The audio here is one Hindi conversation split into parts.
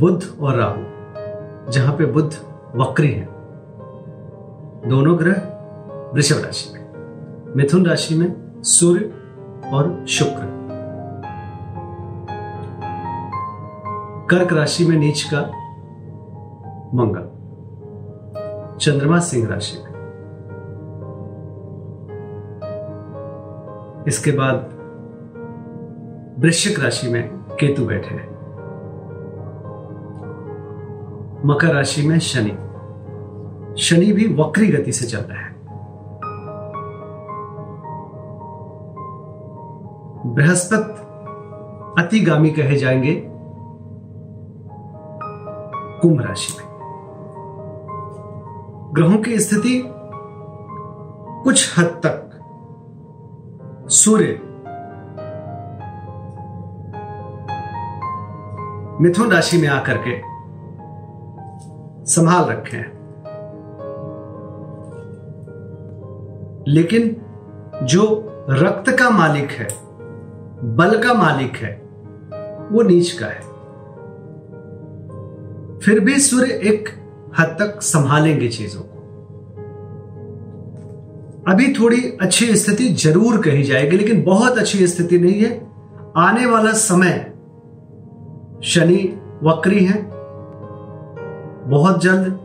बुध और राहु, जहाँ पे बुद्ध वक्री है। दोनों ग्रह वृषभ राशि में, मिथुन राशि में सूर्य और शुक्र। कर्क राशि में नीच का मंगल, चंद्रमा सिंह राशि में। इसके बाद वृश्चिक राशि में केतु बैठे हैं। मकर राशि में शनि। शनि भी वक्री गति से चल रहा है। बृहस्पत अतिगामी कहे जाएँगे कुंभ राशि में। ग्रहों की स्थिति कुछ हद तक सूर्य। मिथुन राशि में आकर के संभाल रखे हैं। लेकिन जो रक्त का मालिक है, बल का मालिक है, वो नीच का है। फिर भी सूर्य एक हद तक संभालेंगे चीज़ों को। अभी थोड़ी अच्छी स्थिति ज़रूर कही जाएगी, लेकिन बहुत अच्छी स्थिति नहीं है। आने वाला समय, शनि, वक्री है। बहुत जल्द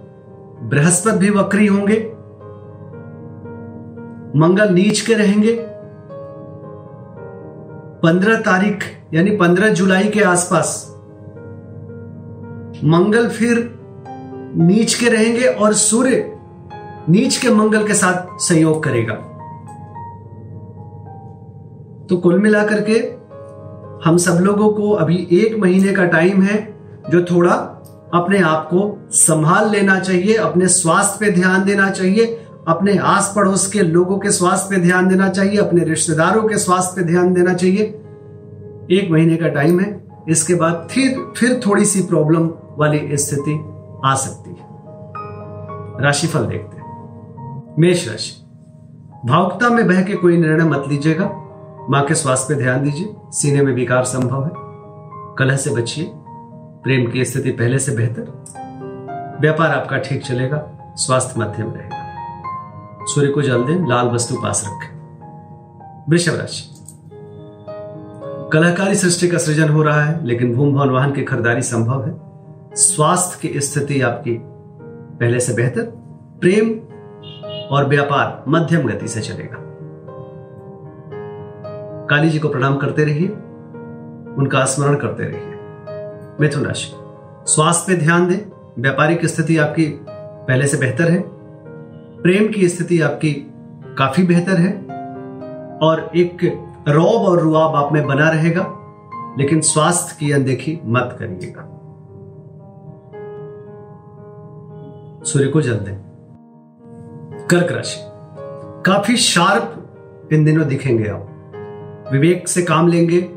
बृहस्पति भी वक्री होंगे। मंगल नीच के रहेंगे। पंद्रह तारीख, यानी पंद्रह जुलाई के आसपास मंगल फिर नीच के रहेंगे और सूर्य नीच के मंगल के साथ संयोग करेगा। तो कुल मिलाकर के हम सब लोगों को अभी एक महीने का टाइम है, जो थोड़ा अपने आप को संभाल लेना चाहिए, अपने स्वास्थ्य पे ध्यान देना चाहिए, अपने आस पड़ोस के लोगों के स्वास्थ्य पे ध्यान देना चाहिए, अपने रिश्तेदारों के स्वास्थ्य पे ध्यान देना चाहिए। एक महीने का टाइम है, इसके बाद फिर फिर थोड़ी सी प्रॉब्लम वाली स्थिति आ सकती है। राशिफल देखते हैं। मेष राशि। भावुकता में बह के कोई निर्णय मत लीजिएगा। माँ के स्वास्थ्य पे ध्यान दीजिए। सीने में विकार संभव है। कलह से बचिए। प्रेम की स्थिति पहले से बेहतर। व्यापार आपका ठीक चलेगा, स्वास्थ्य मध्यम रहेगा। सूर्य को जल दें, लाल वस्तु पास रखें। वृषभ राशि। कलाकारी सृष्टि का सृजन हो रहा है, लेकिन भूम भवन वाहन की खरीदारी संभव है। स्वास्थ्य की स्थिति आपकी पहले से बेहतर, प्रेम और व्यापार मध्यम गति से चलेगा। काली जी को प्रणाम करते रहिए, उनका स्मरण करते रहिए। मिथुन राशि। स्वास्थ्य पे ध्यान दें, व्यापारिक स्थिति आपकी पहले से बेहतर है, प्रेम की स्थिति आपकी काफ़ी बेहतर है, और एक रौब और रुआब आप में बना रहेगा, लेकिन स्वास्थ्य की अनदेखी मत करिएगा। सूर्य को जल दें। कर्क राशि। काफ़ी शार्प इन दिनों दिखेंगे आप। विवेक से काम लेंगे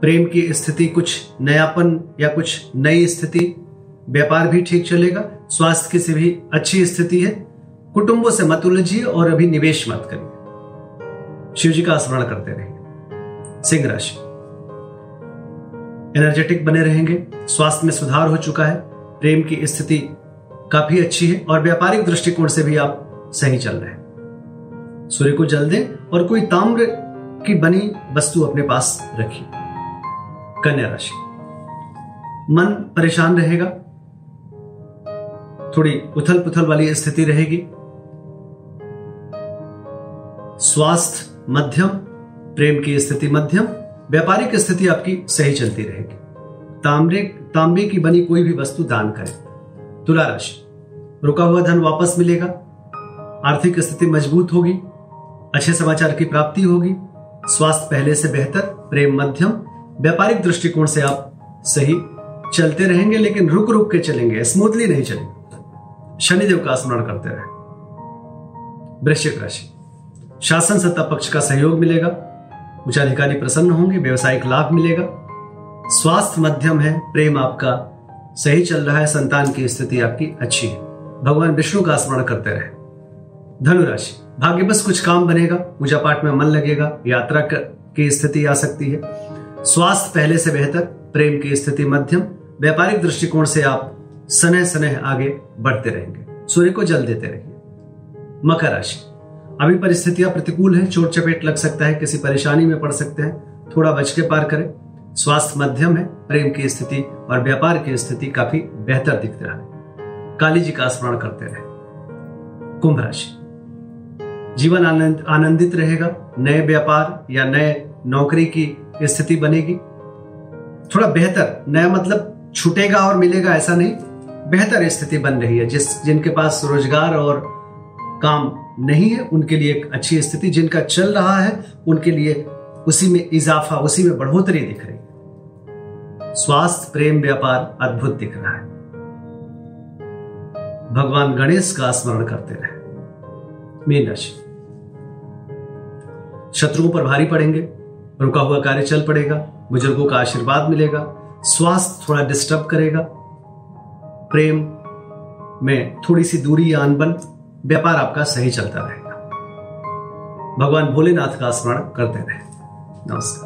प्रेम की स्थिति कुछ नयापन या कुछ नई स्थिति, व्यापार भी ठीक चलेगा, स्वास्थ्य की से भी अच्छी स्थिति है, कुटुंबों से मत उलझिए और अभी निवेश मत करिए। शिव जी का स्मरण करते रहिए सिंह राशि। एनर्जेटिक बने रहेंगे, स्वास्थ्य में सुधार हो चुका है, प्रेम की स्थिति काफ़ी अच्छी है और व्यापारिक दृष्टिकोण से भी आप सही चल रहे हैं। सूर्य को जल दें और कोई ताम्र की बनी वस्तु अपने पास रखिए। कन्या राशि। मन परेशान रहेगा। थोड़ी उथल पुथल वाली स्थिति रहेगी। स्वास्थ्य मध्यम, प्रेम की स्थिति मध्यम, व्यापारिक स्थिति आपकी सही चलती रहेगी। तांबे तांबे की बनी कोई भी वस्तु दान करें। तुला राशि, रुका हुआ धन वापस मिलेगा। आर्थिक स्थिति मज़बूत होगी। अच्छे समाचार की प्राप्ति होगी। स्वास्थ्य पहले से बेहतर, प्रेम मध्यम व्यापारिक दृष्टिकोण से आप सही चलते रहेंगे, लेकिन रुक रुक के चलेंगे स्मूथली नहीं चलेंगे। शनिदेव का स्मरण करते रहे। वृश्चिक राशि। शासन सत्ता पक्ष का सहयोग मिलेगा। उच्च अधिकारी प्रसन्न होंगे, व्यवसायिक लाभ मिलेगा। स्वास्थ्य मध्यम है, प्रेम आपका सही चल रहा है, संतान की स्थिति आपकी अच्छी है। भगवान विष्णु का स्मरण करते रहे। धनुराशि। भाग्य बस कुछ काम बनेगा, पूजा पाठ में मन लगेगा, यात्रा की स्थिति आ सकती है। स्वास्थ्य पहले से बेहतर, प्रेम की स्थिति मध्यम, व्यापारिक दृष्टिकोण से आप सनह सनह आगे बढ़ते रहेंगे। सूर्य को जल देते रहिए। मकर राशि। अभी परिस्थितियाँ प्रतिकूल है, चोट चपेट लग सकता है, किसी परेशानी में पड़ सकते हैं, थोड़ा बच के पार करें। स्वास्थ्य मध्यम है, प्रेम की स्थिति और व्यापार की स्थिति काफ़ी बेहतर दिख रहा। है काली जी का स्मरण करते रहे। कुंभ राशि। जीवन आनंद, आनंदित रहेगा। नए व्यापार या नए नौकरी की स्थिति बनेगी। थोड़ा बेहतर, नया मतलब छूटेगा और मिलेगा, ऐसा नहीं। बेहतर स्थिति बन रही है, जिस, जिनके पास रोज़गार और काम नहीं है, उनके लिए एक अच्छी स्थिति, जिनका चल रहा है, उनके लिए उसी में इजाफा, उसी में बढ़ोतरी दिख रही है। स्वास्थ्य, प्रेम, व्यापार अद्भुत दिख रहा है। भगवान गणेश का स्मरण करते रहे। मीन राशि शत्रुओं पर भारी पड़ेंगे। रुका हुआ कार्य चल पड़ेगा, बुज़ुर्गों का आशीर्वाद मिलेगा, स्वास्थ्य थोड़ा डिस्टर्ब करेगा। प्रेम में थोड़ी सी दूरी या अनबन, व्यापार आपका सही चलता रहेगा। भगवान भोलेनाथ का स्मरण करते रहे। नमस्कार।